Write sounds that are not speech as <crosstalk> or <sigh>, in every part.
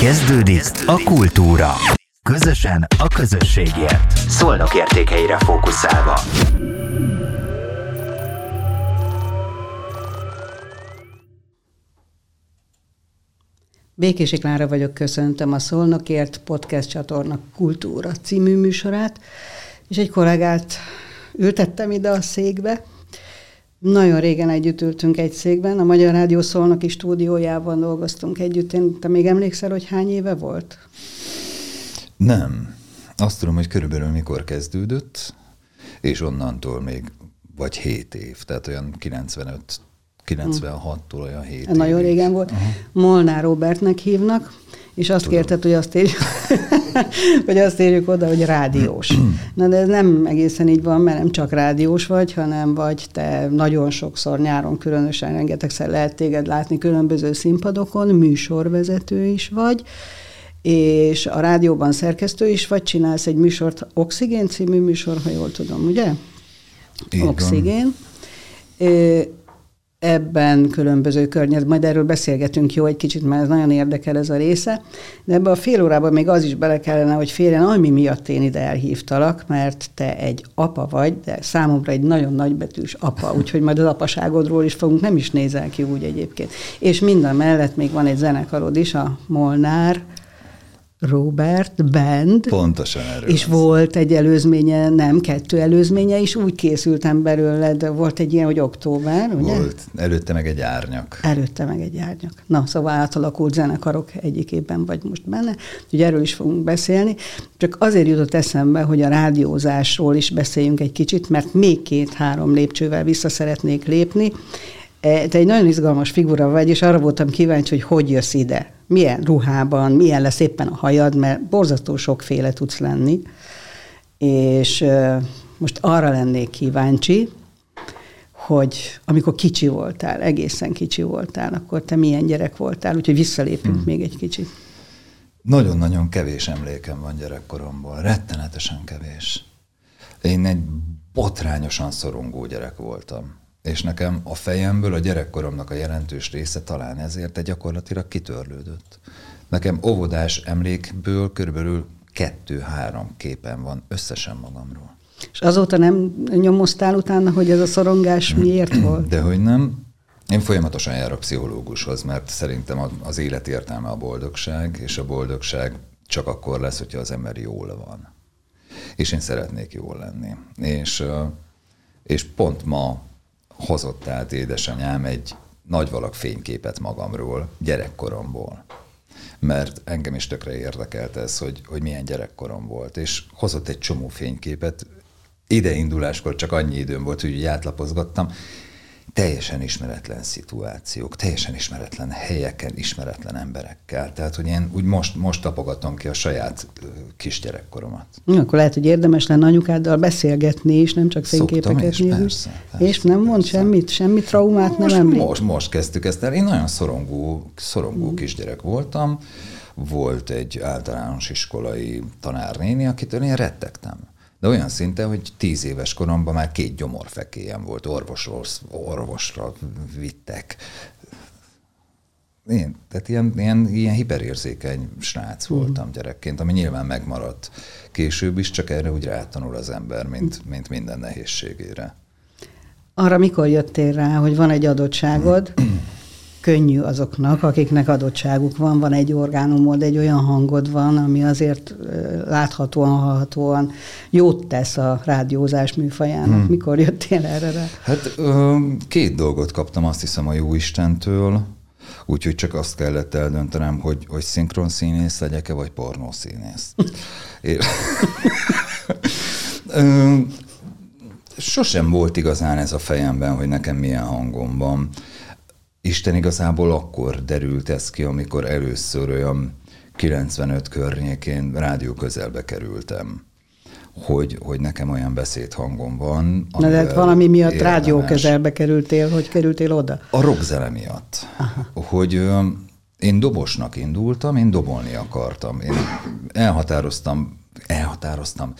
Kezdődik a kultúra. Közösen a közösségért. Szolnok értékeire fókuszálva. Békési Klára vagyok, köszöntöm a Szolnokért podcast csatorna Kultúra című műsorát, és egy kollégát ültettem ide a székbe. Nagyon régen együtt ültünk egy székben, a Magyar Rádió Szolnoki stúdiójában dolgoztunk együtt. Én, te még emlékszel, hogy hány éve volt? Nem. Azt tudom, hogy körülbelül mikor kezdődött, és onnantól még vagy 7 év, tehát olyan 95 96-tól olyan 7 Nagyon évig. régen volt. Uh-huh. Molnár Robertnek hívnak, és azt Tudom. kérted, hogy azt írjuk, <laughs> <laughs> hogy azt írjuk oda, hogy rádiós. Na de ez nem egészen így van, mert nem csak rádiós vagy, hanem vagy te nagyon sokszor nyáron, különösen rengetegszer lehet téged látni különböző színpadokon, műsorvezető is vagy, és a rádióban szerkesztő is vagy, csinálsz egy műsort, Oxigén című műsor, ha jól tudom, ugye? Így Oxigén. Van ebben különböző környezet, majd erről beszélgetünk jó egy kicsit, mert ez nagyon érdekel ez a része, de ebbe a fél órában még az is bele kellene, hogy férjen, ami miatt én ide elhívtalak, mert te egy apa vagy, de számomra egy nagyon nagybetűs apa, úgyhogy majd az apaságodról is fogunk, nem is nézel ki úgy egyébként. És minden mellett még van egy zenekarod is, a Molnár, Robert Band. Pontosan erről. És az. volt egy előzménye, nem, kettő előzménye is, úgy készültem belőle, volt egy ilyen, hogy október, ugye? Volt, előtte meg egy árnyak. Előtte meg egy árnyak. Na, szóval átalakult zenekarok egyikében vagy most benne, ugye erről is fogunk beszélni. Csak azért jutott eszembe, hogy a rádiózásról is beszéljünk egy kicsit, mert még két-három lépcsővel vissza szeretnék lépni. E, te egy nagyon izgalmas figura vagy, és arra voltam kíváncsi, hogy hogy jössz ide milyen ruhában, milyen lesz éppen a hajad, mert borzasztó sokféle tudsz lenni, és most arra lennék kíváncsi, hogy amikor kicsi voltál, egészen kicsi voltál, akkor te milyen gyerek voltál, úgyhogy visszalépünk hmm. még egy kicsit. Nagyon-nagyon kevés emlékem van gyerekkoromból, rettenetesen kevés. Én egy botrányosan szorongó gyerek voltam és nekem a fejemből a gyerekkoromnak a jelentős része talán ezért egy gyakorlatilag kitörlődött. Nekem óvodás emlékből körülbelül kettő-három képen van összesen magamról. És azóta nem nyomoztál utána, hogy ez a szorongás miért volt? <clears throat> De hogy nem. Én folyamatosan járok pszichológushoz, mert szerintem az élet értelme a boldogság, és a boldogság csak akkor lesz, hogyha az ember jól van. És én szeretnék jól lenni. És, és pont ma hozott át édesanyám egy nagy valak fényképet magamról, gyerekkoromból. Mert engem is tökre érdekelt ez, hogy, hogy milyen gyerekkorom volt. És hozott egy csomó fényképet. Ideinduláskor csak annyi időm volt, hogy átlapozgattam, teljesen ismeretlen szituációk, teljesen ismeretlen helyeken, ismeretlen emberekkel. Tehát, hogy én úgy most, most tapogatom ki a saját kisgyerekkoromat. Ja, akkor lehet, hogy érdemes lenne anyukáddal beszélgetni is, nem csak fényképeket nézni. Persze, persze, és nem persze. mond semmit, semmi traumát most, nem emlék. Most, most kezdtük ezt el. Én nagyon szorongó, szorongó mm. kisgyerek voltam. Volt egy általános iskolai tanárnéni, akitől én rettegtem de olyan szinte, hogy tíz éves koromban már két gyomorfekélyem volt, orvosról, orvosra vittek. Én, tehát ilyen, ilyen, ilyen hiperérzékeny srác mhm. voltam gyerekként, ami nyilván megmaradt később is, csak erre úgy rátanul az ember, mint, mint minden nehézségére. Arra mikor jöttél rá, hogy van egy adottságod, <clears throat> könnyű azoknak, akiknek adottságuk van, van egy orgánumod, egy olyan hangod van, ami azért láthatóan, hallhatóan jót tesz a rádiózás műfajának. Hmm. Mikor jöttél erre rá? Hát két dolgot kaptam azt hiszem a jó Istentől, úgyhogy csak azt kellett eldöntenem, hogy, hogy szinkron színész legyek-e, vagy pornószínész. <laughs> Sosem volt igazán ez a fejemben, hogy nekem milyen hangom van. Isten igazából akkor derült ez ki, amikor először olyan 95 környékén rádió közelbe kerültem hogy, hogy nekem olyan beszédhangom van. Na de hát valami miatt érdemes. rádió közelbe kerültél, hogy kerültél oda? A rockzene miatt. Aha. Hogy én dobosnak indultam, én dobolni akartam. Én elhatároztam, elhatároztam,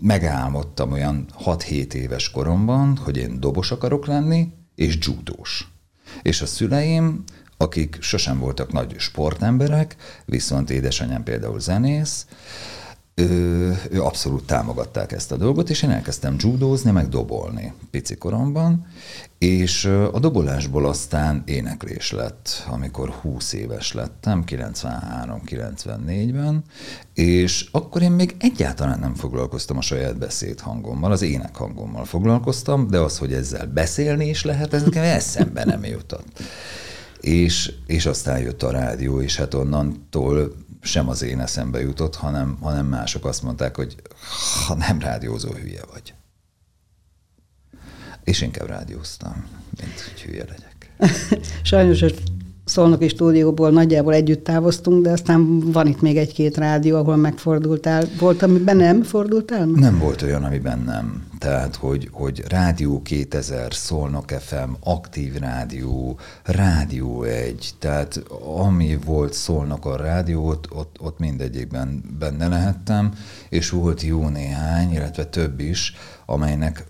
megálmodtam olyan 6-7 éves koromban, hogy én dobos akarok lenni, és judós. És a szüleim akik sosem voltak nagy sportemberek, viszont édesanyám például zenész, ő, ő abszolút támogatták ezt a dolgot, és én elkezdtem judózni, meg dobolni pici koromban, és a dobolásból aztán éneklés lett, amikor 20 éves lettem, 93-94-ben, és akkor én még egyáltalán nem foglalkoztam a saját beszédhangommal, az énekhangommal foglalkoztam, de az, hogy ezzel beszélni is lehet, ez nekem eszembe nem jutott. És, és aztán jött a rádió, és hát onnantól sem az én eszembe jutott, hanem, hanem mások azt mondták, hogy ha nem rádiózó, hülye vagy. És inkább rádióztam, mint hogy hülye legyek. <laughs> Sajnos szolnoki stúdióból nagyjából együtt távoztunk, de aztán van itt még egy-két rádió, ahol megfordultál. Volt, amiben nem fordultál? Nem volt olyan, amiben nem. Tehát, hogy, hogy Rádió 2000, Szolnok FM, Aktív Rádió, Rádió 1, tehát ami volt Szolnok a rádió, ott, ott, ott mindegyikben benne lehettem, és volt jó néhány, illetve több is, amelynek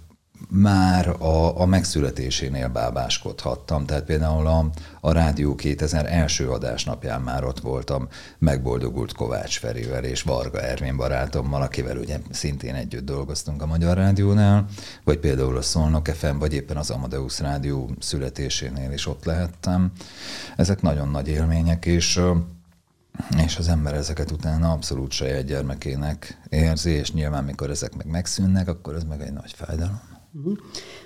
már a, a megszületésénél bábáskodhattam. Tehát például a, a Rádió 2000 első adásnapján már ott voltam megboldogult Kovács Ferivel és Varga Ervin barátommal, akivel ugye szintén együtt dolgoztunk a Magyar Rádiónál, vagy például a Szolnok FM, vagy éppen az Amadeus Rádió születésénél is ott lehettem. Ezek nagyon nagy élmények, és és az ember ezeket utána abszolút saját gyermekének érzi, és nyilván mikor ezek meg megszűnnek, akkor ez meg egy nagy fájdalom. Mhm.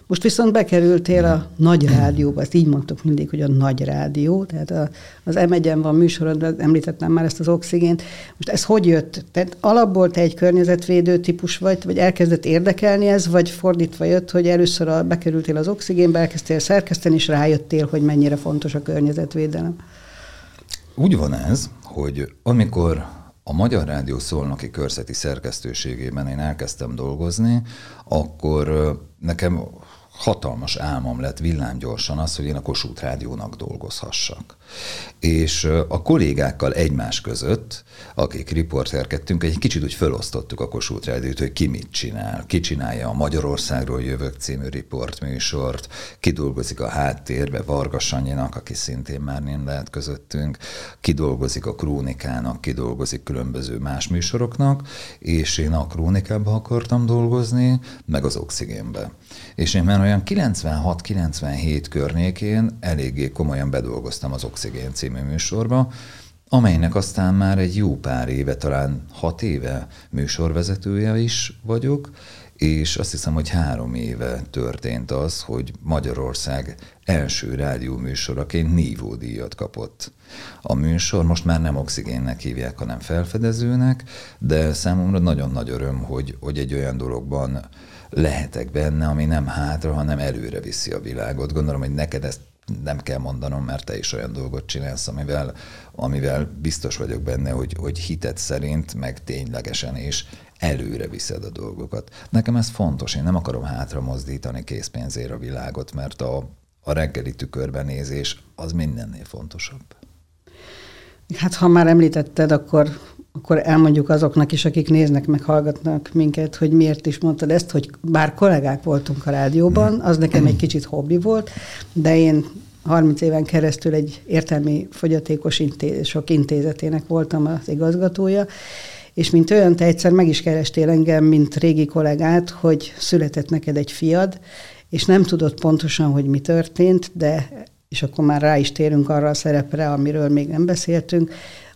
Most viszont bekerültél a nagy rádióba, ezt így mondtuk mindig, hogy a nagy rádió, tehát a, az m van műsorod, említettem már ezt az oxigént. Most ez hogy jött? Tehát alapból te egy környezetvédő típus vagy, vagy elkezdett érdekelni ez, vagy fordítva jött, hogy először a, bekerültél az oxigénbe, elkezdtél szerkeszteni, és rájöttél, hogy mennyire fontos a környezetvédelem? Úgy van ez, hogy amikor a Magyar Rádió szolnoki körzeti szerkesztőségében én elkezdtem dolgozni, akkor nekem hatalmas álmom lett villámgyorsan az, hogy én a Kossuth Rádiónak dolgozhassak. És a kollégákkal egymás között, akik riporterkedtünk, egy kicsit úgy felosztottuk a Kossuth Rádiót, hogy ki mit csinál. Ki csinálja a Magyarországról jövök című riportműsort, ki dolgozik a háttérbe Varga Sanyinak, aki szintén már nem lehet közöttünk, ki dolgozik a Krónikának, ki dolgozik különböző más műsoroknak, és én a Krónikába akartam dolgozni, meg az Oxigénbe. És én már olyan 96-97 környékén eléggé komolyan bedolgoztam az Oxigén című műsorba, amelynek aztán már egy jó pár éve, talán hat éve műsorvezetője is vagyok, és azt hiszem, hogy három éve történt az, hogy Magyarország első rádióműsoraként nívódíjat kapott. A műsor most már nem oxigénnek hívják, hanem felfedezőnek, de számomra nagyon nagy öröm, hogy, hogy egy olyan dologban lehetek benne, ami nem hátra, hanem előre viszi a világot. Gondolom, hogy neked ezt nem kell mondanom, mert te is olyan dolgot csinálsz, amivel, amivel biztos vagyok benne, hogy, hogy hitet szerint, meg ténylegesen is előre viszed a dolgokat. Nekem ez fontos, én nem akarom hátra mozdítani készpénzért a világot, mert a, a reggeli tükörbenézés az mindennél fontosabb. Hát ha már említetted, akkor akkor elmondjuk azoknak is, akik néznek, meg hallgatnak minket, hogy miért is mondtad ezt, hogy bár kollégák voltunk a rádióban, az nekem egy kicsit hobbi volt, de én 30 éven keresztül egy értelmi fogyatékos intéz, intézetének voltam az igazgatója, és mint olyan, te egyszer meg is kerestél engem, mint régi kollégát, hogy született neked egy fiad, és nem tudod pontosan, hogy mi történt, de és akkor már rá is térünk arra a szerepre, amiről még nem beszéltünk,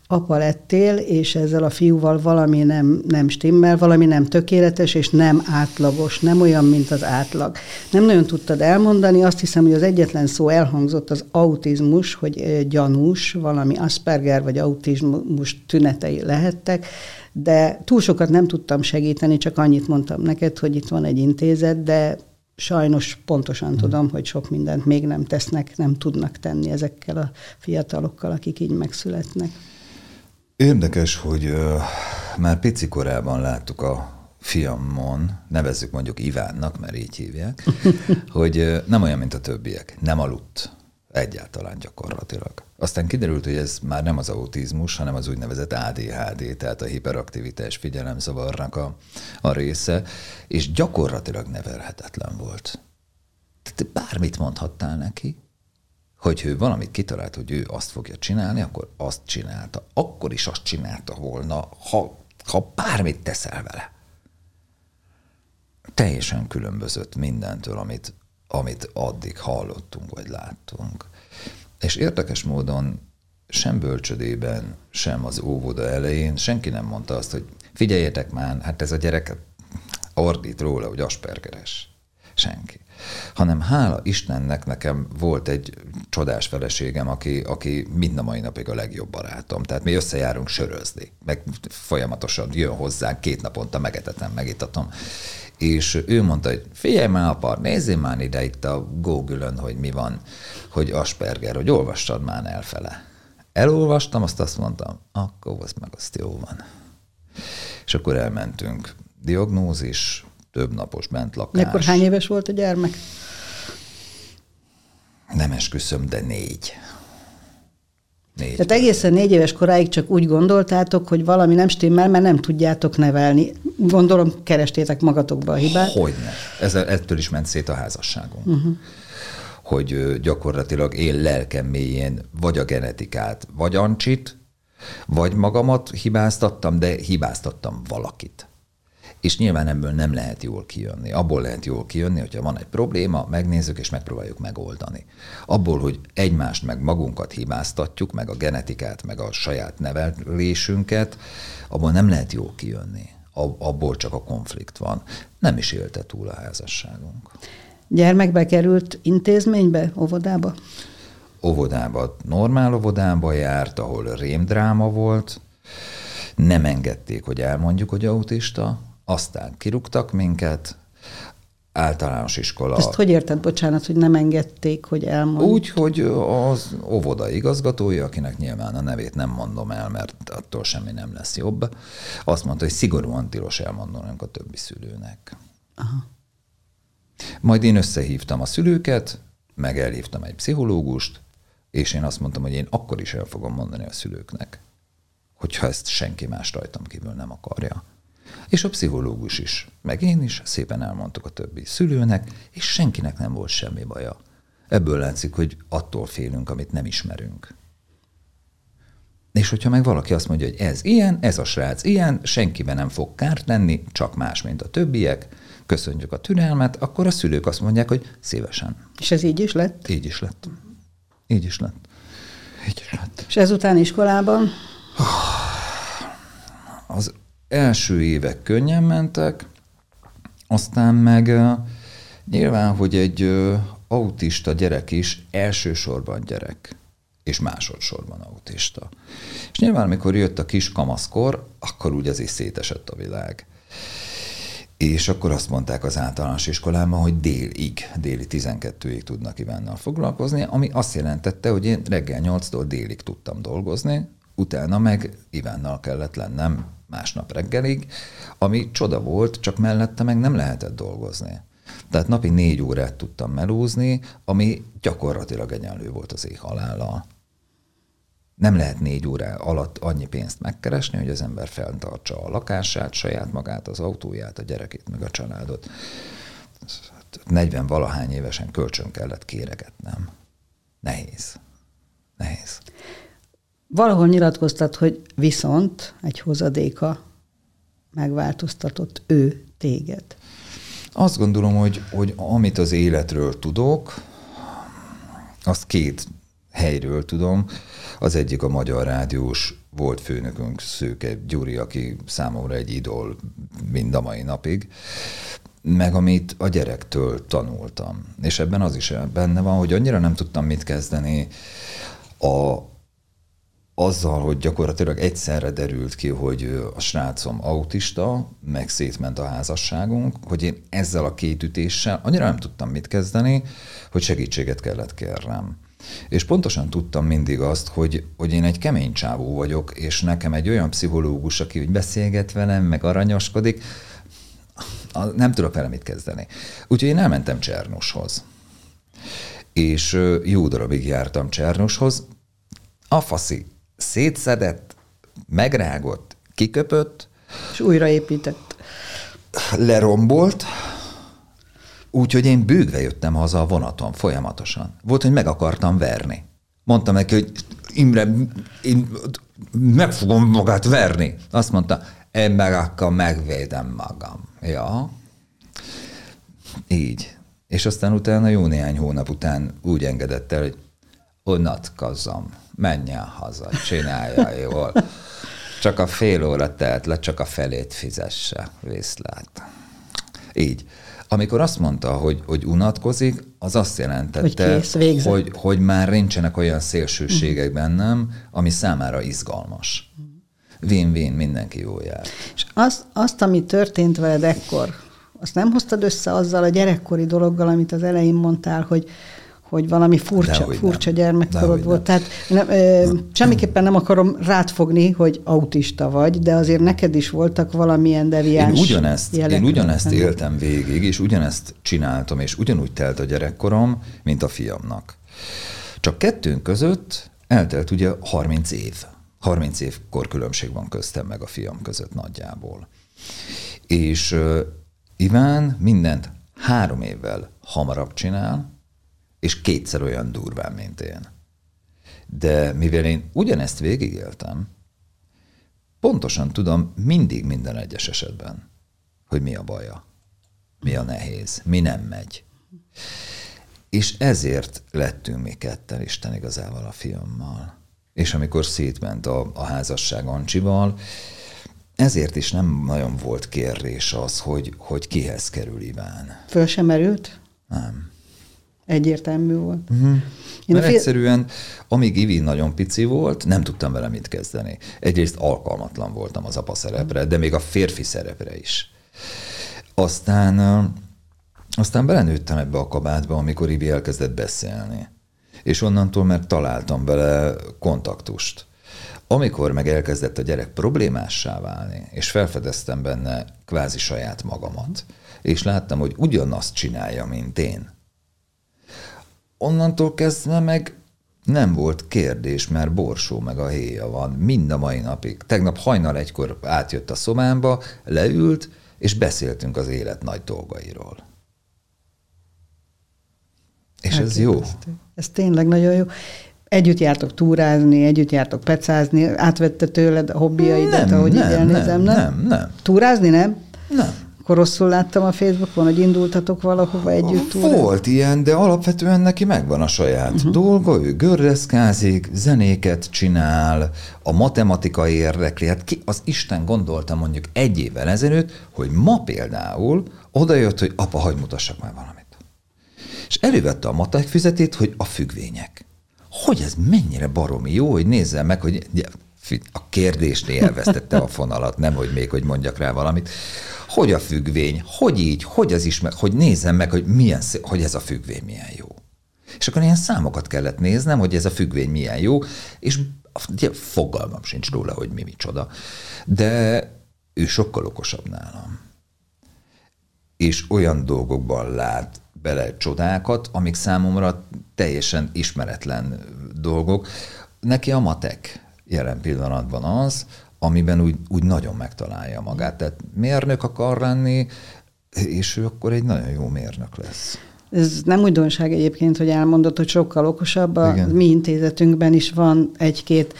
apa lettél, és ezzel a fiúval valami nem, nem stimmel, valami nem tökéletes, és nem átlagos, nem olyan, mint az átlag. Nem nagyon tudtad elmondani, azt hiszem, hogy az egyetlen szó elhangzott az autizmus, hogy gyanús, valami Asperger vagy autizmus tünetei lehettek, de túl sokat nem tudtam segíteni, csak annyit mondtam neked, hogy itt van egy intézet, de sajnos pontosan hmm. tudom, hogy sok mindent még nem tesznek, nem tudnak tenni ezekkel a fiatalokkal, akik így megszületnek. Érdekes, hogy már pici korában láttuk a fiamon, nevezzük mondjuk Ivánnak, mert így hívják, <laughs> hogy nem olyan, mint a többiek. Nem aludt. Egyáltalán gyakorlatilag. Aztán kiderült, hogy ez már nem az autizmus, hanem az úgynevezett ADHD, tehát a hiperaktivitás figyelemzavarnak a, a része, és gyakorlatilag nevelhetetlen volt. Tehát bármit mondhattál neki, hogy ő valamit kitalált, hogy ő azt fogja csinálni, akkor azt csinálta. Akkor is azt csinálta volna, ha, ha bármit teszel vele. Teljesen különbözött mindentől, amit, amit addig hallottunk, vagy láttunk. És érdekes módon sem bölcsödében, sem az óvoda elején senki nem mondta azt, hogy figyeljetek már, hát ez a gyerek ordít róla, hogy aspergeres. Senki. Hanem hála Istennek nekem volt egy csodás feleségem, aki, aki mind a mai napig a legjobb barátom. Tehát mi összejárunk sörözni, meg folyamatosan jön hozzánk, két naponta megetetem, megitatom. És ő mondta, hogy figyelj már apar, nézzél már ide itt a Google-ön, hogy mi van, hogy Asperger, hogy olvastad már elfele. Elolvastam, azt azt mondtam, akkor az meg azt jó van. És akkor elmentünk. Diagnózis, több napos bentlakás. Akkor hány éves volt a gyermek? Nem esküszöm, de négy. Négy. Tehát egészen négy éves koráig csak úgy gondoltátok, hogy valami nem stimmel, mert nem tudjátok nevelni. Gondolom, kerestétek magatokba a hibát. Hogyne. Ez, ettől is ment szét a házasságunk. Uh-huh. Hogy gyakorlatilag én lelkem mélyén vagy a genetikát, vagy Ancsit, vagy magamat hibáztattam, de hibáztattam valakit és nyilván ebből nem lehet jól kijönni. Abból lehet jól kijönni, hogyha van egy probléma, megnézzük és megpróbáljuk megoldani. Abból, hogy egymást meg magunkat hibáztatjuk, meg a genetikát, meg a saját nevelésünket, abból nem lehet jól kijönni. Abból csak a konflikt van. Nem is élte túl a házasságunk. Gyermekbe került intézménybe, óvodába? Óvodába, normál óvodába járt, ahol rémdráma volt, nem engedték, hogy elmondjuk, hogy autista, aztán kirúgtak minket, általános iskola. Ezt hogy érted, bocsánat, hogy nem engedték, hogy elmondjuk? Úgy, hogy az óvoda igazgatója, akinek nyilván a nevét nem mondom el, mert attól semmi nem lesz jobb, azt mondta, hogy szigorúan tilos elmondanunk a többi szülőnek. Aha. Majd én összehívtam a szülőket, meg elhívtam egy pszichológust, és én azt mondtam, hogy én akkor is el fogom mondani a szülőknek, hogyha ezt senki más rajtam kívül nem akarja. És a pszichológus is, meg én is szépen elmondtuk a többi szülőnek, és senkinek nem volt semmi baja. Ebből látszik, hogy attól félünk, amit nem ismerünk. És hogyha meg valaki azt mondja, hogy ez ilyen, ez a srác ilyen, senkiben nem fog kárt lenni, csak más, mint a többiek, köszönjük a türelmet, akkor a szülők azt mondják, hogy szívesen. És ez így is lett? Így is lett. Így is lett. Így is lett. És ezután iskolában? Első évek könnyen mentek, aztán meg nyilván, hogy egy autista gyerek is elsősorban gyerek, és másodszorban autista. És nyilván, amikor jött a kis kamaszkor, akkor úgy azért szétesett a világ. És akkor azt mondták az általános iskolában, hogy délig, déli 12-ig tudnak Ivánnal foglalkozni, ami azt jelentette, hogy én reggel 8-tól délig tudtam dolgozni, utána meg Ivánnal kellett lennem másnap reggelig, ami csoda volt, csak mellette meg nem lehetett dolgozni. Tehát napi négy órát tudtam melúzni, ami gyakorlatilag egyenlő volt az ég halállal. Nem lehet négy óra alatt annyi pénzt megkeresni, hogy az ember fenntartsa a lakását, saját magát, az autóját, a gyerekét, meg a családot. 40 valahány évesen kölcsön kellett kéregetnem. Nehéz. Nehéz. Valahol nyilatkoztat, hogy viszont egy hozadéka megváltoztatott ő téged. Azt gondolom, hogy, hogy amit az életről tudok, azt két helyről tudom. Az egyik a Magyar Rádiós volt főnökünk, Szőke Gyuri, aki számomra egy idol mind a mai napig, meg amit a gyerektől tanultam. És ebben az is benne van, hogy annyira nem tudtam mit kezdeni a, azzal, hogy gyakorlatilag egyszerre derült ki, hogy a srácom autista, meg szétment a házasságunk, hogy én ezzel a két ütéssel annyira nem tudtam mit kezdeni, hogy segítséget kellett kérnem. És pontosan tudtam mindig azt, hogy, hogy én egy kemény csávó vagyok, és nekem egy olyan pszichológus, aki úgy beszélget velem, meg aranyoskodik, nem tudok vele mit kezdeni. Úgyhogy én elmentem Csernushoz. És jó darabig jártam Csernushoz. A faszi szétszedett, megrágott, kiköpött. És újraépített. Lerombolt, Úgyhogy én bőgve jöttem haza a vonaton folyamatosan. Volt, hogy meg akartam verni. Mondtam neki, hogy Imre, én meg fogom magát verni. Azt mondta, én meg akkor megvédem magam. Ja. Így. És aztán utána jó néhány hónap után úgy engedett el, hogy unatkozom, menjen haza, csinálja jól. Csak a fél óra telt le, csak a felét fizesse, viszlát. Így. Amikor azt mondta, hogy, hogy unatkozik, az azt jelentette, hogy, kész, hogy, hogy már nincsenek olyan szélsőségek bennem, ami számára izgalmas. Win-win, mindenki jó jár. És azt, azt, ami történt veled ekkor, azt nem hoztad össze azzal a gyerekkori dologgal, amit az elején mondtál, hogy, hogy valami furcsa, Dehogy furcsa nem. gyermekkorod volt. Tehát nem, ö, semmiképpen nem akarom rátfogni, hogy autista vagy, de azért neked is voltak valamilyen deviáns Én ugyanezt, én ugyanezt éltem végig, és ugyanezt csináltam, és ugyanúgy telt a gyerekkorom, mint a fiamnak. Csak kettőnk között eltelt ugye 30 év. 30 év korkülönbség van köztem meg a fiam között nagyjából. És uh, Iván mindent három évvel hamarabb csinál, és kétszer olyan durván, mint én. De mivel én ugyanezt végigéltem, pontosan tudom mindig minden egyes esetben, hogy mi a baja, mi a nehéz, mi nem megy. És ezért lettünk mi ketten Isten igazával a fiammal. És amikor szétment a, a házasság Ancsival, ezért is nem nagyon volt kérdés az, hogy, hogy kihez kerül Iván. Föl sem merült? Nem. Egyértelmű volt. Uh-huh. Én Mert fél... egyszerűen, amíg Ivi nagyon pici volt, nem tudtam vele mit kezdeni. Egyrészt alkalmatlan voltam az apa szerepre, de még a férfi szerepre is. Aztán, aztán belenőttem ebbe a kabátba, amikor Ivi elkezdett beszélni. És onnantól már találtam vele kontaktust. Amikor meg elkezdett a gyerek problémássá válni, és felfedeztem benne kvázi saját magamat, és láttam, hogy ugyanazt csinálja, mint én, onnantól kezdve meg nem volt kérdés, mert borsó meg a héja van, mind a mai napig. Tegnap hajnal egykor átjött a szobámba, leült, és beszéltünk az élet nagy dolgairól. És ez jó. Ez tényleg nagyon jó. Együtt jártok túrázni, együtt jártok pecázni, átvette tőled a hobbiaidat, nem, ahogy nem, így elnézem, nem? Nem, nem. Túrázni nem? Nem. Akkor rosszul láttam a Facebookon, hogy indultatok valahova együtt túra? Volt ilyen, de alapvetően neki megvan a saját uh-huh. dolga, ő gördeszkázik, zenéket csinál, a matematika érdekli. Hát ki, az Isten gondolta mondjuk egy évvel ezelőtt, hogy ma például odajött, hogy apa, hagyd mutassak már valamit. És elővette a matek füzetét, hogy a függvények. Hogy ez mennyire baromi jó, hogy nézzel meg, hogy a kérdésnél elvesztette a fonalat, nem hogy még, hogy mondjak rá valamit hogy a függvény, hogy így, hogy az is meg, hogy nézzem meg, hogy, milyen, hogy ez a függvény milyen jó. És akkor ilyen számokat kellett néznem, hogy ez a függvény milyen jó, és ugye, fogalmam sincs róla, hogy mi micsoda. De ő sokkal okosabb nálam. És olyan dolgokban lát bele csodákat, amik számomra teljesen ismeretlen dolgok. Neki a matek jelen pillanatban az, amiben úgy, úgy nagyon megtalálja magát. Tehát mérnök akar lenni, és ő akkor egy nagyon jó mérnök lesz. Ez nem újdonság egyébként, hogy elmondott, hogy sokkal okosabb. A Igen. mi intézetünkben is van egy-két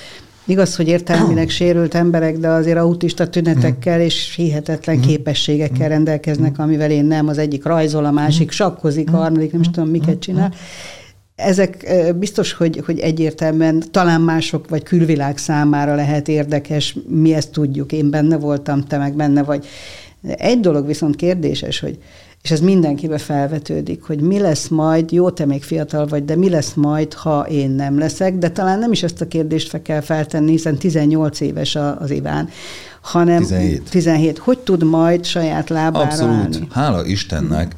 Igaz, hogy értelmileg <clears throat> sérült emberek, de azért autista tünetekkel és hihetetlen képességekkel rendelkeznek, amivel én nem. Az egyik rajzol, a másik sakkozik, a harmadik nem is tudom, miket csinál. Ezek biztos, hogy, hogy egyértelműen talán mások vagy külvilág számára lehet érdekes, mi ezt tudjuk, én benne voltam, te meg benne vagy. Egy dolog viszont kérdéses, hogy és ez mindenkibe felvetődik, hogy mi lesz majd, jó, te még fiatal vagy, de mi lesz majd, ha én nem leszek, de talán nem is ezt a kérdést fel kell feltenni, hiszen 18 éves az Iván, hanem 17. 17. Hogy tud majd saját lábára Abszolút. állni? Hála Istennek,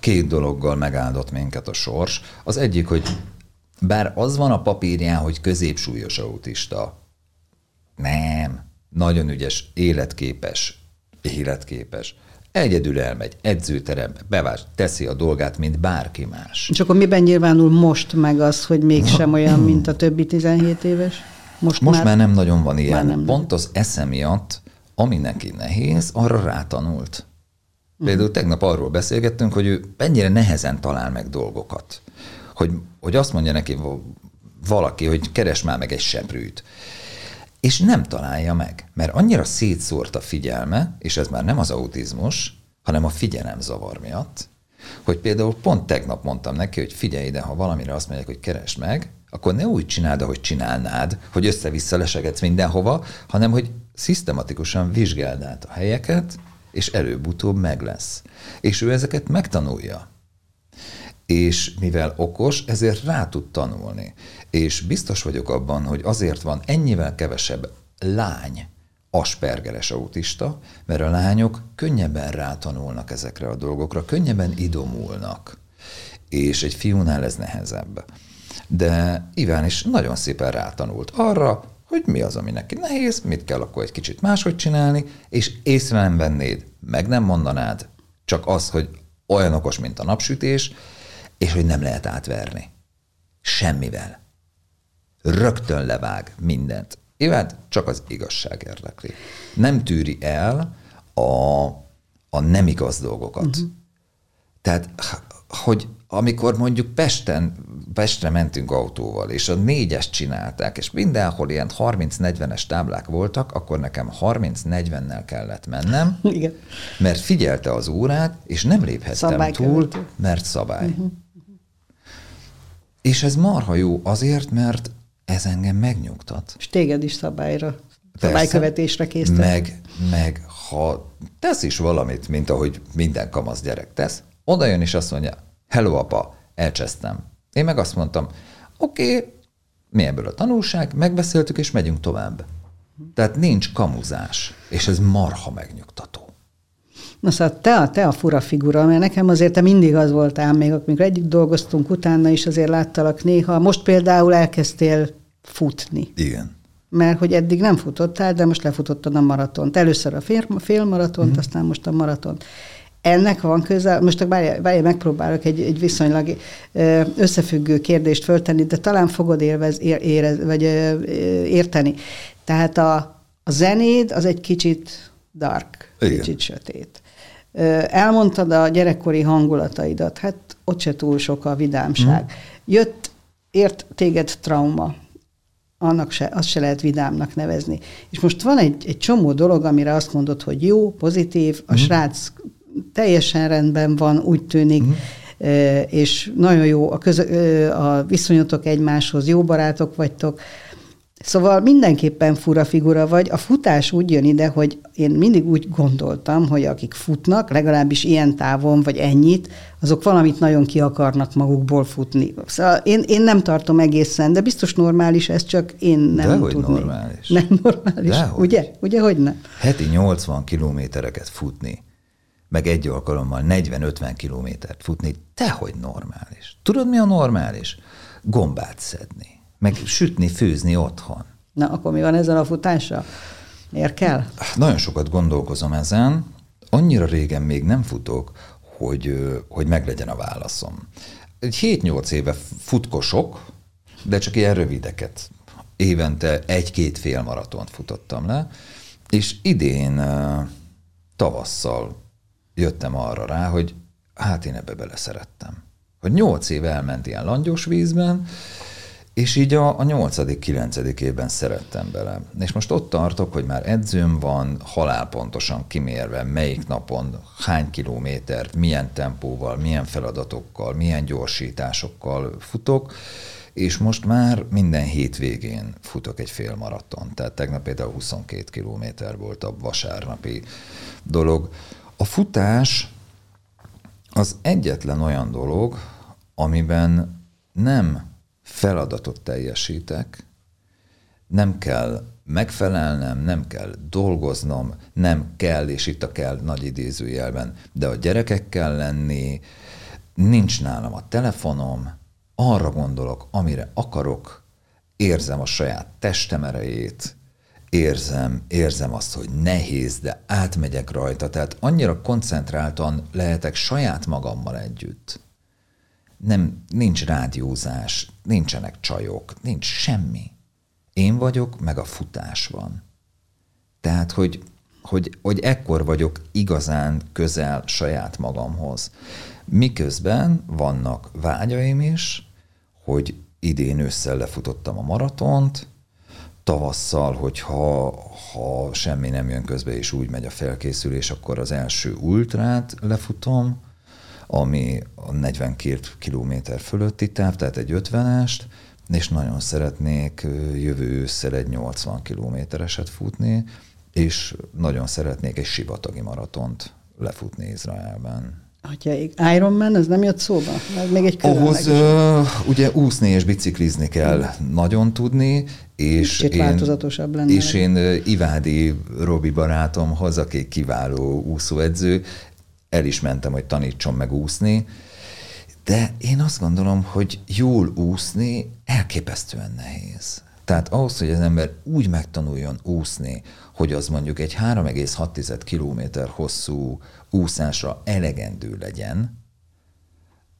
két dologgal megáldott minket a sors. Az egyik, hogy bár az van a papírján, hogy középsúlyos autista, nem, nagyon ügyes, életképes, életképes. Egyedül elmegy, edzőterembe, bevás, teszi a dolgát, mint bárki más. És akkor miben nyilvánul most meg az, hogy mégsem olyan, <laughs> mint a többi 17 éves? Most, most már, már nem nagyon van ilyen. Nem Pont az esze miatt, ami neki nehéz, arra rátanult. Például tegnap arról beszélgettünk, hogy ő mennyire nehezen talál meg dolgokat. Hogy, hogy azt mondja neki valaki, hogy keres már meg egy seprűt. És nem találja meg, mert annyira szétszórt a figyelme, és ez már nem az autizmus, hanem a figyelemzavar miatt, hogy például pont tegnap mondtam neki, hogy figyelj ide, ha valamire azt mondják, hogy keres meg, akkor ne úgy csináld, ahogy csinálnád, hogy össze-vissza lesegetsz mindenhova, hanem hogy szisztematikusan vizsgáld át a helyeket, és előbb-utóbb meg lesz. És ő ezeket megtanulja. És mivel okos, ezért rá tud tanulni. És biztos vagyok abban, hogy azért van ennyivel kevesebb lány, aspergeres autista, mert a lányok könnyebben rátanulnak ezekre a dolgokra, könnyebben idomulnak. És egy fiúnál ez nehezebb. De Iván is nagyon szépen rátanult arra, hogy mi az, ami neki nehéz, mit kell akkor egy kicsit máshogy csinálni, és észre nem vennéd, meg nem mondanád, csak az, hogy olyan okos, mint a napsütés, és hogy nem lehet átverni. Semmivel. Rögtön levág mindent. Iván csak az igazság érdekli. Nem tűri el a, a nem igaz dolgokat. Uh-huh. Tehát, hogy amikor mondjuk Pesten, Pestre mentünk autóval, és a négyes csinálták, és mindenhol ilyen 30-40-es táblák voltak, akkor nekem 30-40-nel kellett mennem, Igen. mert figyelte az órát, és nem léphettem szabály túl, követő. mert szabály. Uh-huh. És ez marha jó azért, mert ez engem megnyugtat. És téged is szabályra, szabálykövetésre készített. Meg, meg ha tesz is valamit, mint ahogy minden kamasz gyerek tesz, oda jön és azt mondja, hello apa, elcsesztem. Én meg azt mondtam, oké, okay, mi ebből a tanulság, megbeszéltük és megyünk tovább. Tehát nincs kamuzás, és ez marha megnyugtató. Na szóval te a, te a fura figura, mert nekem azért te mindig az voltál, még amikor együtt dolgoztunk, utána is azért láttalak néha. Most például elkezdtél futni. Igen. Mert hogy eddig nem futottál, de most lefutottad a maratont. Először a fél, félmaratont, mm. aztán most a maratont. Ennek van köze, most várj, várj, megpróbálok egy, egy viszonylag összefüggő kérdést föltenni, de talán fogod élvez, érez, vagy érteni. Tehát a, a zenéd az egy kicsit dark, Igen. kicsit sötét. Elmondtad a gyerekkori hangulataidat, hát ott se túl sok a vidámság. Mm. Jött, ért téged trauma, annak se, azt se lehet vidámnak nevezni. És most van egy, egy csomó dolog, amire azt mondod, hogy jó, pozitív, a mm. srác teljesen rendben van, úgy tűnik, mm. és nagyon jó a, közö, a viszonyotok egymáshoz, jó barátok vagytok, Szóval mindenképpen fura figura vagy. A futás úgy jön ide, hogy én mindig úgy gondoltam, hogy akik futnak, legalábbis ilyen távon, vagy ennyit, azok valamit nagyon ki akarnak magukból futni. Szóval én, én nem tartom egészen, de biztos normális ez, csak én nem Dehogy tudni. normális. Nem normális. Dehogy. Ugye? Ugye, hogy nem? Heti 80 kilométereket futni, meg egy alkalommal 40-50 kilométert futni, tehogy normális. Tudod, mi a normális? Gombát szedni meg sütni, főzni otthon. Na, akkor mi van ezzel a futással? Miért kell? Nagyon sokat gondolkozom ezen. Annyira régen még nem futok, hogy, hogy meglegyen a válaszom. Egy 7-8 éve futkosok, de csak ilyen rövideket. Évente egy-két fél maratont futottam le, és idén tavasszal jöttem arra rá, hogy hát én ebbe beleszerettem. Hogy nyolc év elment ilyen langyos vízben, és így a, a 8.-9. évben szerettem bele. És most ott tartok, hogy már edzőm van, halálpontosan kimérve, melyik napon, hány kilométert, milyen tempóval, milyen feladatokkal, milyen gyorsításokkal futok, és most már minden hétvégén futok egy fél maraton. Tehát tegnap például 22 kilométer volt a vasárnapi dolog. A futás az egyetlen olyan dolog, amiben nem feladatot teljesítek, nem kell megfelelnem, nem kell dolgoznom, nem kell, és itt a kell nagy idézőjelben, de a gyerekekkel lenni, nincs nálam a telefonom, arra gondolok, amire akarok, érzem a saját testem erejét, érzem, érzem azt, hogy nehéz, de átmegyek rajta, tehát annyira koncentráltan lehetek saját magammal együtt nem, nincs rádiózás, nincsenek csajok, nincs semmi. Én vagyok, meg a futás van. Tehát, hogy, hogy, hogy ekkor vagyok igazán közel saját magamhoz. Miközben vannak vágyaim is, hogy idén ősszel lefutottam a maratont, tavasszal, hogyha ha semmi nem jön közbe, és úgy megy a felkészülés, akkor az első ultrát lefutom, ami a 42 kilométer fölötti táv, tehát egy 50-est, és nagyon szeretnék jövő ősszel egy 80 kilométereset futni, és nagyon szeretnék egy sivatagi maratont lefutni Izraelben. Hogyha Ironman, ez nem jött szóba? Még egy Ahhoz uh, ugye úszni és biciklizni kell nagyon tudni, és Kicsit én, változatosabb lenne. És én Ivádi Robi barátomhoz, aki kiváló úszóedző, el is mentem, hogy tanítson meg úszni, de én azt gondolom, hogy jól úszni elképesztően nehéz. Tehát ahhoz, hogy az ember úgy megtanuljon úszni, hogy az mondjuk egy 3,6 kilométer hosszú úszásra elegendő legyen,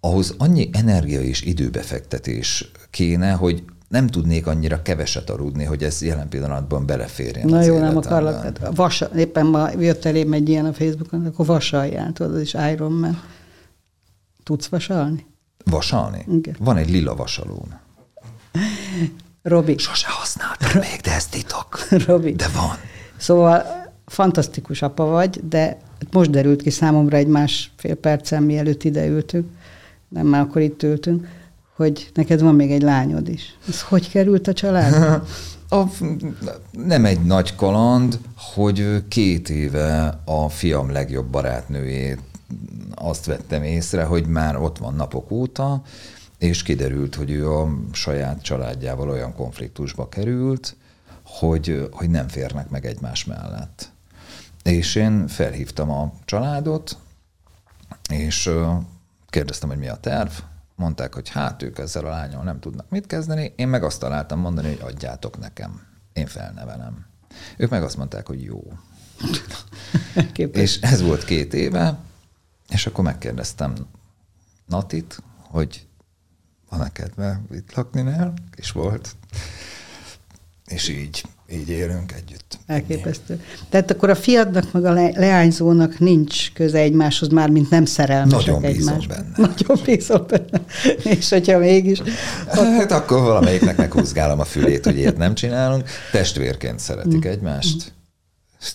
ahhoz annyi energia és időbefektetés kéne, hogy nem tudnék annyira keveset aludni, hogy ez jelen pillanatban beleférjen. Na jó, nem akarlak. Vasa, éppen ma jött elém egy ilyen a Facebookon, akkor vasaljál, tudod, az is Iron Man. Tudsz vasalni? Vasalni? Igen. Van egy lila vasalóm. Robi. Sose használtam még, de ez titok. <laughs> Robi. De van. Szóval fantasztikus apa vagy, de most derült ki számomra egy másfél percen, mielőtt ide ültünk, nem már akkor itt ültünk, hogy neked van még egy lányod is. Ez hogy került a család? <laughs> A, nem egy nagy kaland, hogy két éve a fiam legjobb barátnőjét azt vettem észre, hogy már ott van napok óta, és kiderült, hogy ő a saját családjával olyan konfliktusba került, hogy, hogy nem férnek meg egymás mellett. És én felhívtam a családot, és kérdeztem, hogy mi a terv. Mondták, hogy hát ők ezzel a lányom nem tudnak mit kezdeni. Én meg azt találtam mondani, hogy adjátok nekem. Én felnevelem. Ők meg azt mondták, hogy jó. és ez volt két éve, és akkor megkérdeztem Natit, hogy van-e kedve itt lakni nál? És volt. És így, így élünk együtt. Elképesztő. Ennyi. Tehát akkor a fiadnak meg a le- leányzónak nincs köze egymáshoz, már mint nem szerelmesek Nagyon bízom benne. <laughs> Nagyon bízom benne. És hogyha mégis... Hát akkor valamelyiknek meghúzgálom a fülét, hogy ilyet nem csinálunk. Testvérként szeretik mm. egymást.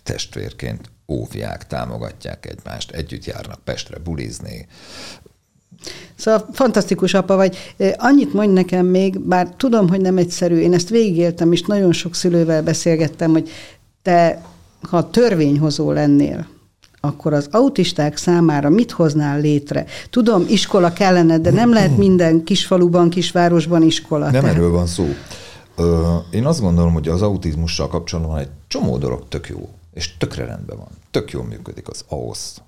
Testvérként óvják, támogatják egymást, együtt járnak Pestre bulizni, Szóval fantasztikus apa vagy. Annyit mondj nekem még, bár tudom, hogy nem egyszerű, én ezt végigéltem, és nagyon sok szülővel beszélgettem, hogy te, ha törvényhozó lennél, akkor az autisták számára mit hoznál létre? Tudom, iskola kellene, de nem lehet minden kisfaluban, kisvárosban iskola. Nem erről van szó. Én azt gondolom, hogy az autizmussal kapcsolatban egy csomó dolog tök jó, és tökre rendben van. Tök jól működik az AOSZ,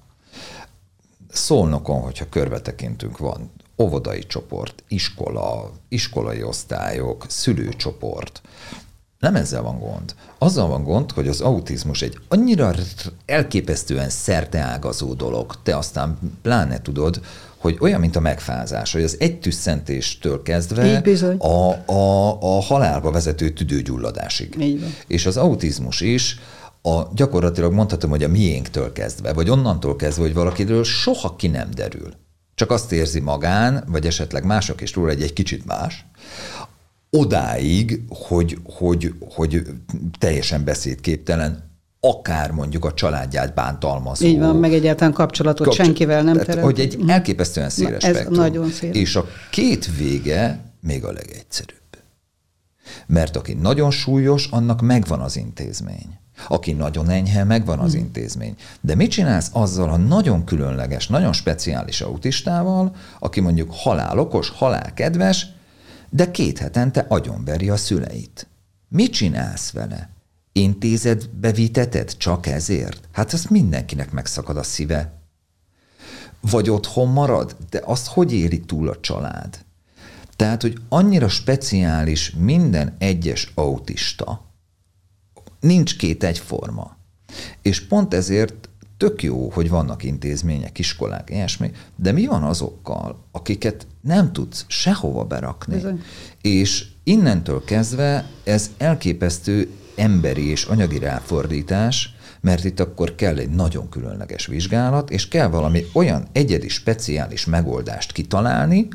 Szolnokon, hogyha körbetekintünk, van óvodai csoport, iskola, iskolai osztályok, szülőcsoport. Nem ezzel van gond. Azzal van gond, hogy az autizmus egy annyira elképesztően szerteágazó dolog, te aztán pláne tudod, hogy olyan, mint a megfázás, hogy az egy tüsszentéstől kezdve a, a, a halálba vezető tüdőgyulladásig. És az autizmus is a, gyakorlatilag mondhatom, hogy a miénktől kezdve, vagy onnantól kezdve, hogy valakiről soha ki nem derül. Csak azt érzi magán, vagy esetleg mások is róla, egy, egy kicsit más, odáig, hogy, hogy, hogy teljesen beszédképtelen, akár mondjuk a családját bántalmazó. Így van, meg egyáltalán kapcsolatot kapcsol- senkivel nem teremt. Hogy egy elképesztően széles Na, ez spektrum. nagyon széles. És a két vége még a legegyszerűbb. Mert aki nagyon súlyos, annak megvan az intézmény. Aki nagyon enyhe, megvan az hmm. intézmény. De mit csinálsz azzal a nagyon különleges, nagyon speciális autistával, aki mondjuk halálokos, halálkedves, de két hetente agyonveri a szüleit? Mit csinálsz vele? Intézedbe viteted csak ezért? Hát ez mindenkinek megszakad a szíve. Vagy otthon marad? De azt hogy éri túl a család? Tehát, hogy annyira speciális minden egyes autista, nincs két egyforma. És pont ezért tök jó, hogy vannak intézmények, iskolák, ilyesmi, de mi van azokkal, akiket nem tudsz sehova berakni? Bizony. És innentől kezdve ez elképesztő emberi és anyagi ráfordítás, mert itt akkor kell egy nagyon különleges vizsgálat, és kell valami olyan egyedi, speciális megoldást kitalálni,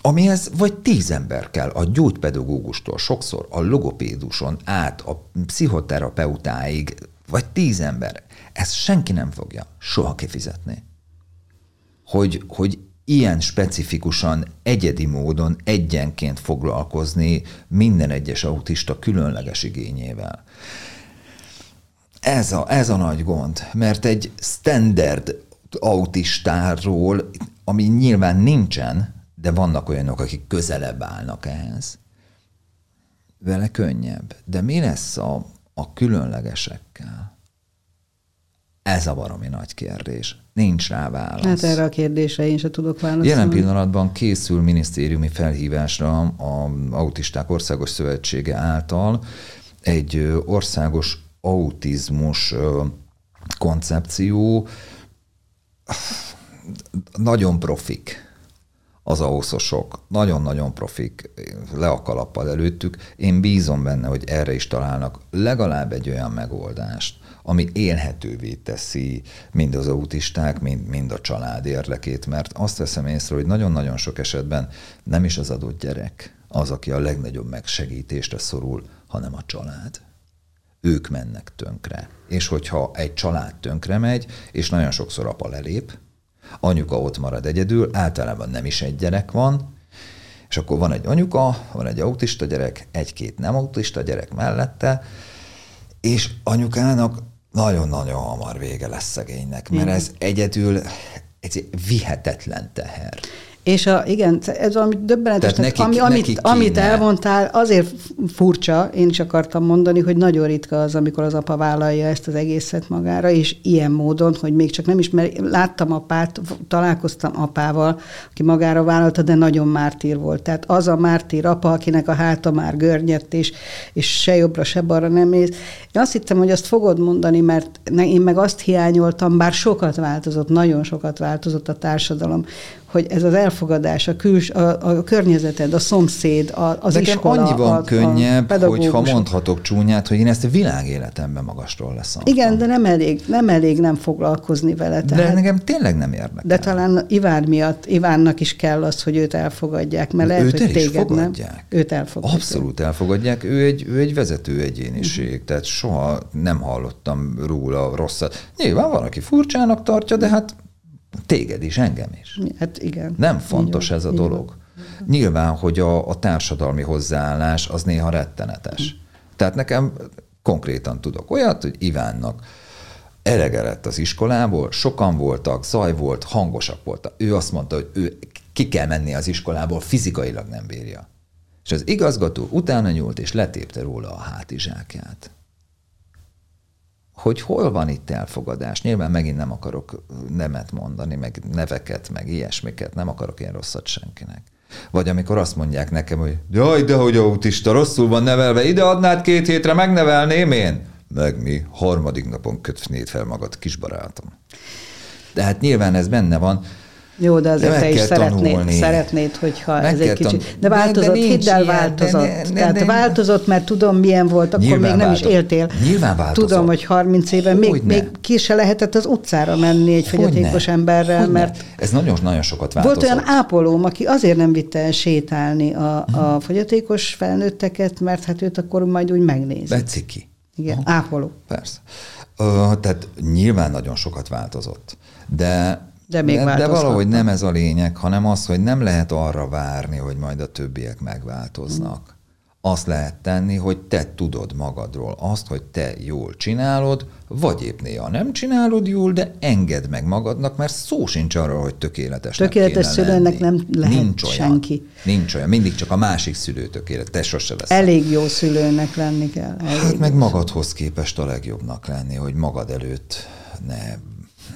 amihez vagy tíz ember kell, a gyógypedagógustól sokszor, a logopéduson át, a pszichoterapeutáig, vagy tíz ember. Ezt senki nem fogja soha kifizetni. Hogy, hogy ilyen specifikusan, egyedi módon egyenként foglalkozni minden egyes autista különleges igényével. Ez a, ez a nagy gond, mert egy standard autistáról, ami nyilván nincsen, de vannak olyanok, akik közelebb állnak ehhez. Vele könnyebb. De mi lesz a, a különlegesekkel? Ez a baromi nagy kérdés. Nincs rá válasz. Hát erre a kérdésre én sem tudok válaszolni. Jelen pillanatban készül minisztériumi felhívásra a Autisták Országos Szövetsége által egy országos autizmus koncepció. Nagyon profik az auszosok, nagyon-nagyon profik, le a kalappal előttük. Én bízom benne, hogy erre is találnak legalább egy olyan megoldást, ami élhetővé teszi mind az autisták, mind, mind a család érdekét, mert azt veszem észre, hogy nagyon-nagyon sok esetben nem is az adott gyerek az, aki a legnagyobb megsegítésre szorul, hanem a család. Ők mennek tönkre. És hogyha egy család tönkre megy, és nagyon sokszor apa lelép, anyuka ott marad egyedül, általában nem is egy gyerek van, és akkor van egy anyuka, van egy autista gyerek, egy-két nem autista gyerek mellette, és anyukának nagyon-nagyon hamar vége lesz szegénynek, mert ez egyedül egy vihetetlen teher. És a, igen, ez valami döbbenetes, tehát nekik, ami, amit, nekik amit elmondtál, azért furcsa, én is akartam mondani, hogy nagyon ritka az, amikor az apa vállalja ezt az egészet magára, és ilyen módon, hogy még csak nem is, mert láttam apát, találkoztam apával, aki magára vállalta, de nagyon mártír volt. Tehát az a mártír apa, akinek a háta már görnyett, és, és se jobbra, se balra nem néz. Én azt hittem, hogy azt fogod mondani, mert én meg azt hiányoltam, bár sokat változott, nagyon sokat változott a társadalom, hogy ez az elfogadás, a, küls, a, a környezeted, a szomszéd, a, az Nekem iskola, annyiban a, könnyebb, a hogyha mondhatok csúnyát, hogy én ezt a világéletemben magasról leszem. Igen, de nem elég, nem elég nem foglalkozni vele. Tehát, de nekem tényleg nem érdekel. De talán Iván miatt, Ivánnak is kell az, hogy őt elfogadják, mert lehet, őt hogy téged fogadják. nem. Őt elfogadják. Abszolút elfogadják. Ő egy, ő egy vezető egyéniség, uh-huh. tehát soha nem hallottam róla rosszat. Nyilván van, aki furcsának tartja, de hát Téged is, engem is. Hát igen. Nem fontos ez a dolog. Nyilván, hogy a, a társadalmi hozzáállás az néha rettenetes. Tehát nekem konkrétan tudok olyat, hogy Ivánnak elege lett az iskolából, sokan voltak, zaj volt, hangosak voltak. Ő azt mondta, hogy ő ki kell menni az iskolából, fizikailag nem bírja. És az igazgató utána nyúlt, és letépte róla a hátizsákját hogy hol van itt elfogadás. Nyilván megint nem akarok nemet mondani, meg neveket, meg ilyesmiket, nem akarok én rosszat senkinek. Vagy amikor azt mondják nekem, hogy jaj, de hogy autista, rosszul van nevelve, ide adnád két hétre, megnevelném én? Meg mi, harmadik napon kötnéd fel magad, kisbarátom. De hát nyilván ez benne van, jó, de azért de te is szeretnéd, szeretnéd, hogyha meg ez egy kicsit... De változott, de, de hidd el, változott. De, de, Tehát de, változott, mert tudom, milyen volt, akkor még nem változott. is éltél. Nyilván változott. Tudom, hogy 30 éve még, még ki se lehetett az utcára menni egy fogyatékos emberrel, Hogyne. mert... Ez nagyon-nagyon sokat változott. Volt olyan ápolóm, aki azért nem vitte el sétálni a, a fogyatékos felnőtteket, mert hát őt akkor majd úgy megnézi. Beciki. Igen, Aha. ápoló. Persze. Ö, tehát nyilván nagyon sokat változott. De de, még de, de valahogy nem ez a lényeg, hanem az, hogy nem lehet arra várni, hogy majd a többiek megváltoznak. Azt lehet tenni, hogy te tudod magadról azt, hogy te jól csinálod, vagy épp néha nem csinálod jól, de engedd meg magadnak, mert szó sincs arról, hogy tökéletes. Tökéletes szülőnek nem lehet nincs olyan, senki. Nincs olyan, mindig csak a másik szülő tökéletes, te sose lesz. Elég jó szülőnek lenni kell. Elég hát meg magadhoz képest a legjobbnak lenni, hogy magad előtt ne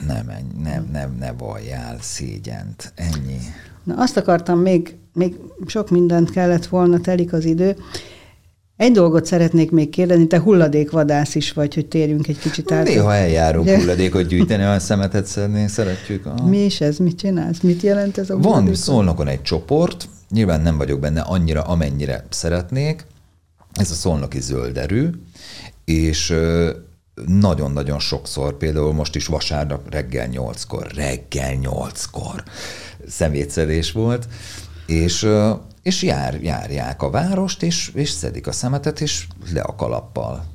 nem, nem, nem, ne valljál szégyent. Ennyi. Na azt akartam még, még sok mindent kellett volna, telik az idő. Egy dolgot szeretnék még kérdezni, te hulladékvadász is vagy, hogy térjünk egy kicsit át. Néha eljárunk Ugye? hulladékot gyűjteni, olyan szemetet szedni, szeretjük. Aha. Mi is ez? Mit csinálsz? Mit jelent ez a Van Szolnokon egy csoport, nyilván nem vagyok benne annyira, amennyire szeretnék, ez a szolnoki zölderő, és nagyon-nagyon sokszor, például most is vasárnap reggel nyolckor, reggel nyolckor szemétszedés volt, és, és jár, járják a várost, és, és szedik a szemetet, és le a kalappal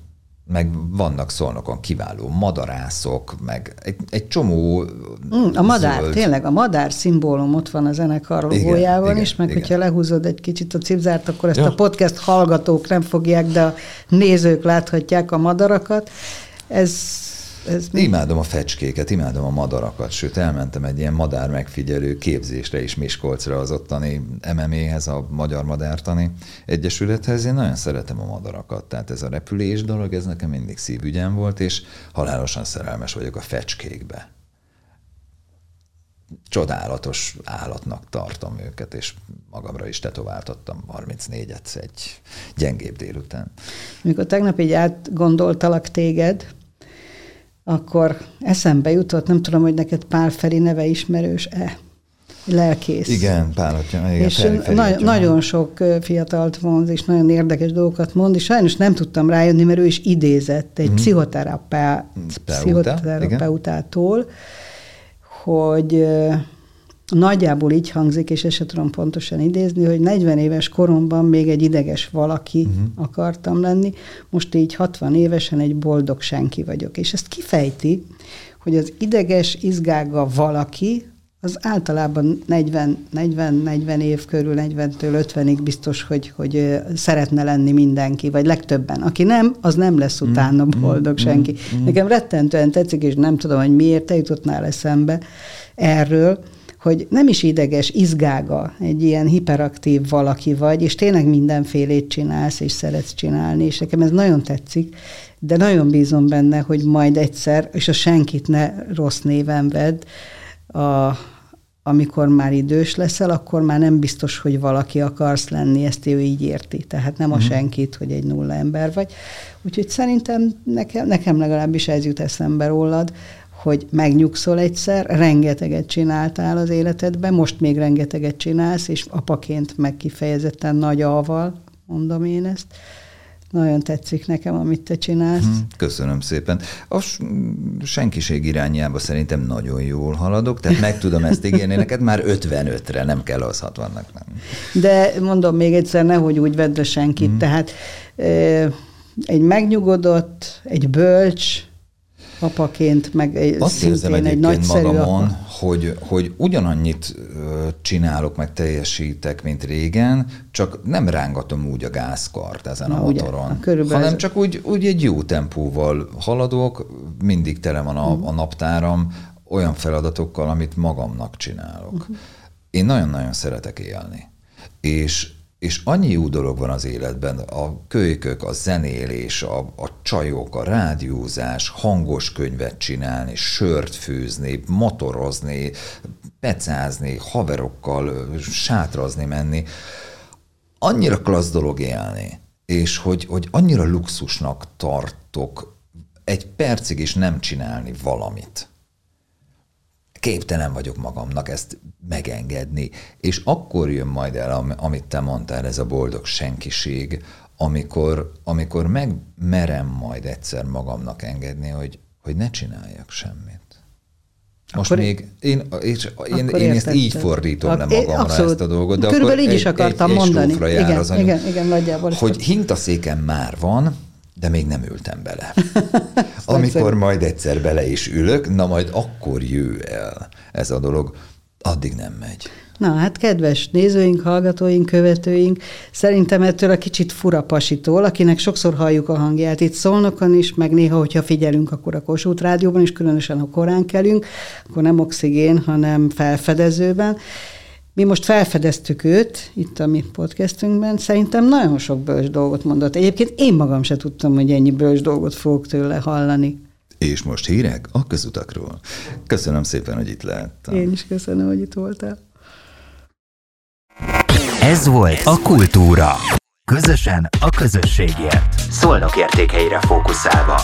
meg vannak szolnokon kiváló madarászok, meg egy, egy csomó mm, A madár, zöld. tényleg, a madár szimbólum ott van a zenekar logójában is, meg igen. hogyha lehúzod egy kicsit a cipzárt, akkor ezt ja. a podcast hallgatók nem fogják, de a nézők láthatják a madarakat. Ez ez mi? Imádom a fecskéket, imádom a madarakat, sőt elmentem egy ilyen madár megfigyelő képzésre is Miskolcra az ottani MMA-hez, a Magyar Madártani Egyesülethez. Én nagyon szeretem a madarakat, tehát ez a repülés dolog, ez nekem mindig szívügyem volt, és halálosan szerelmes vagyok a fecskékbe. Csodálatos állatnak tartom őket, és magamra is tetováltattam 34-et egy gyengébb délután. Mikor tegnap így átgondoltalak téged, akkor eszembe jutott, nem tudom, hogy neked Pál Feri neve ismerős-e? Lelkész. Igen, Pál igen, és Feri, Feri na- nagyon sok fiatalt vonz, és nagyon érdekes dolgokat mond, és sajnos nem tudtam rájönni, mert ő is idézett egy mm-hmm. pszichoterapeuta, pszichoterapeutától, hogy nagyjából így hangzik, és ezt tudom pontosan idézni, hogy 40 éves koromban még egy ideges valaki uh-huh. akartam lenni, most így 60 évesen egy boldog senki vagyok. És ezt kifejti, hogy az ideges, izgága valaki, az általában 40-40 év körül, 40-től 50-ig biztos, hogy, hogy szeretne lenni mindenki, vagy legtöbben. Aki nem, az nem lesz utána mm, boldog mm, senki. Mm, Nekem rettentően tetszik, és nem tudom, hogy miért te jutottnál eszembe erről, hogy nem is ideges, izgága egy ilyen hiperaktív valaki vagy, és tényleg mindenfélét csinálsz, és szeretsz csinálni, és nekem ez nagyon tetszik, de nagyon bízom benne, hogy majd egyszer, és a senkit ne rossz néven vedd, a, amikor már idős leszel, akkor már nem biztos, hogy valaki akarsz lenni, ezt ő így érti. Tehát nem a uh-huh. senkit, hogy egy nulla ember vagy. Úgyhogy szerintem nekem, nekem legalábbis ez jut eszembe rólad, hogy megnyugszol egyszer, rengeteget csináltál az életedben, most még rengeteget csinálsz, és apaként meg kifejezetten nagy alval, mondom én ezt. Nagyon tetszik nekem, amit te csinálsz. Hm, köszönöm szépen. A senkiség irányába szerintem nagyon jól haladok, tehát meg tudom ezt ígérni, neked már 55-re, nem kell az 60-nak. Nem. De mondom még egyszer, nehogy úgy vedd a senkit, hm. tehát egy megnyugodott, egy bölcs, apaként, meg Azt érzem egy nagyszerű magamon, apa. hogy, hogy ugyanannyit csinálok, meg teljesítek, mint régen, csak nem rángatom úgy a gázkart ezen Na, a motoron, ugye, hanem csak úgy, úgy egy jó tempóval haladok, mindig tele van a, a naptáram olyan feladatokkal, amit magamnak csinálok. Uh-huh. Én nagyon-nagyon szeretek élni. És és annyi jó dolog van az életben, a kölykök, a zenélés, a, a csajok, a rádiózás, hangos könyvet csinálni, sört főzni, motorozni, pecázni, haverokkal sátrazni menni. Annyira klassz dolog élni, és hogy, hogy annyira luxusnak tartok egy percig is nem csinálni valamit képtelen vagyok magamnak ezt megengedni. És akkor jön majd el, amit te mondtál, ez a boldog senkiség, amikor, amikor megmerem majd egyszer magamnak engedni, hogy, hogy ne csináljak semmit. Most akkor még én, és én, én ezt így fordítom le magamra abszolút. ezt a dolgot, de Körülbelül így is akartam egy, mondani. Egy jár igen, az anyag, igen, igen, nagyjából. Hogy hintaszéken már van, de még nem ültem bele. <laughs> Amikor majd egyszer bele is ülök, na majd akkor jő el ez a dolog, addig nem megy. Na hát kedves nézőink, hallgatóink, követőink, szerintem ettől a kicsit fura pasitól, akinek sokszor halljuk a hangját itt szólnokon is, meg néha, hogyha figyelünk, akkor a Kossuth Rádióban is, különösen ha korán kelünk, akkor nem oxigén, hanem felfedezőben. Mi most felfedeztük őt itt a mi podcastünkben, szerintem nagyon sok bölcs dolgot mondott. Egyébként én magam se tudtam, hogy ennyi bölcs dolgot fogok tőle hallani. És most hírek a közutakról. Köszönöm szépen, hogy itt lehettem. Én is köszönöm, hogy itt voltál. Ez volt a Kultúra. Közösen a közösségért. Szolnok értékeire fókuszálva.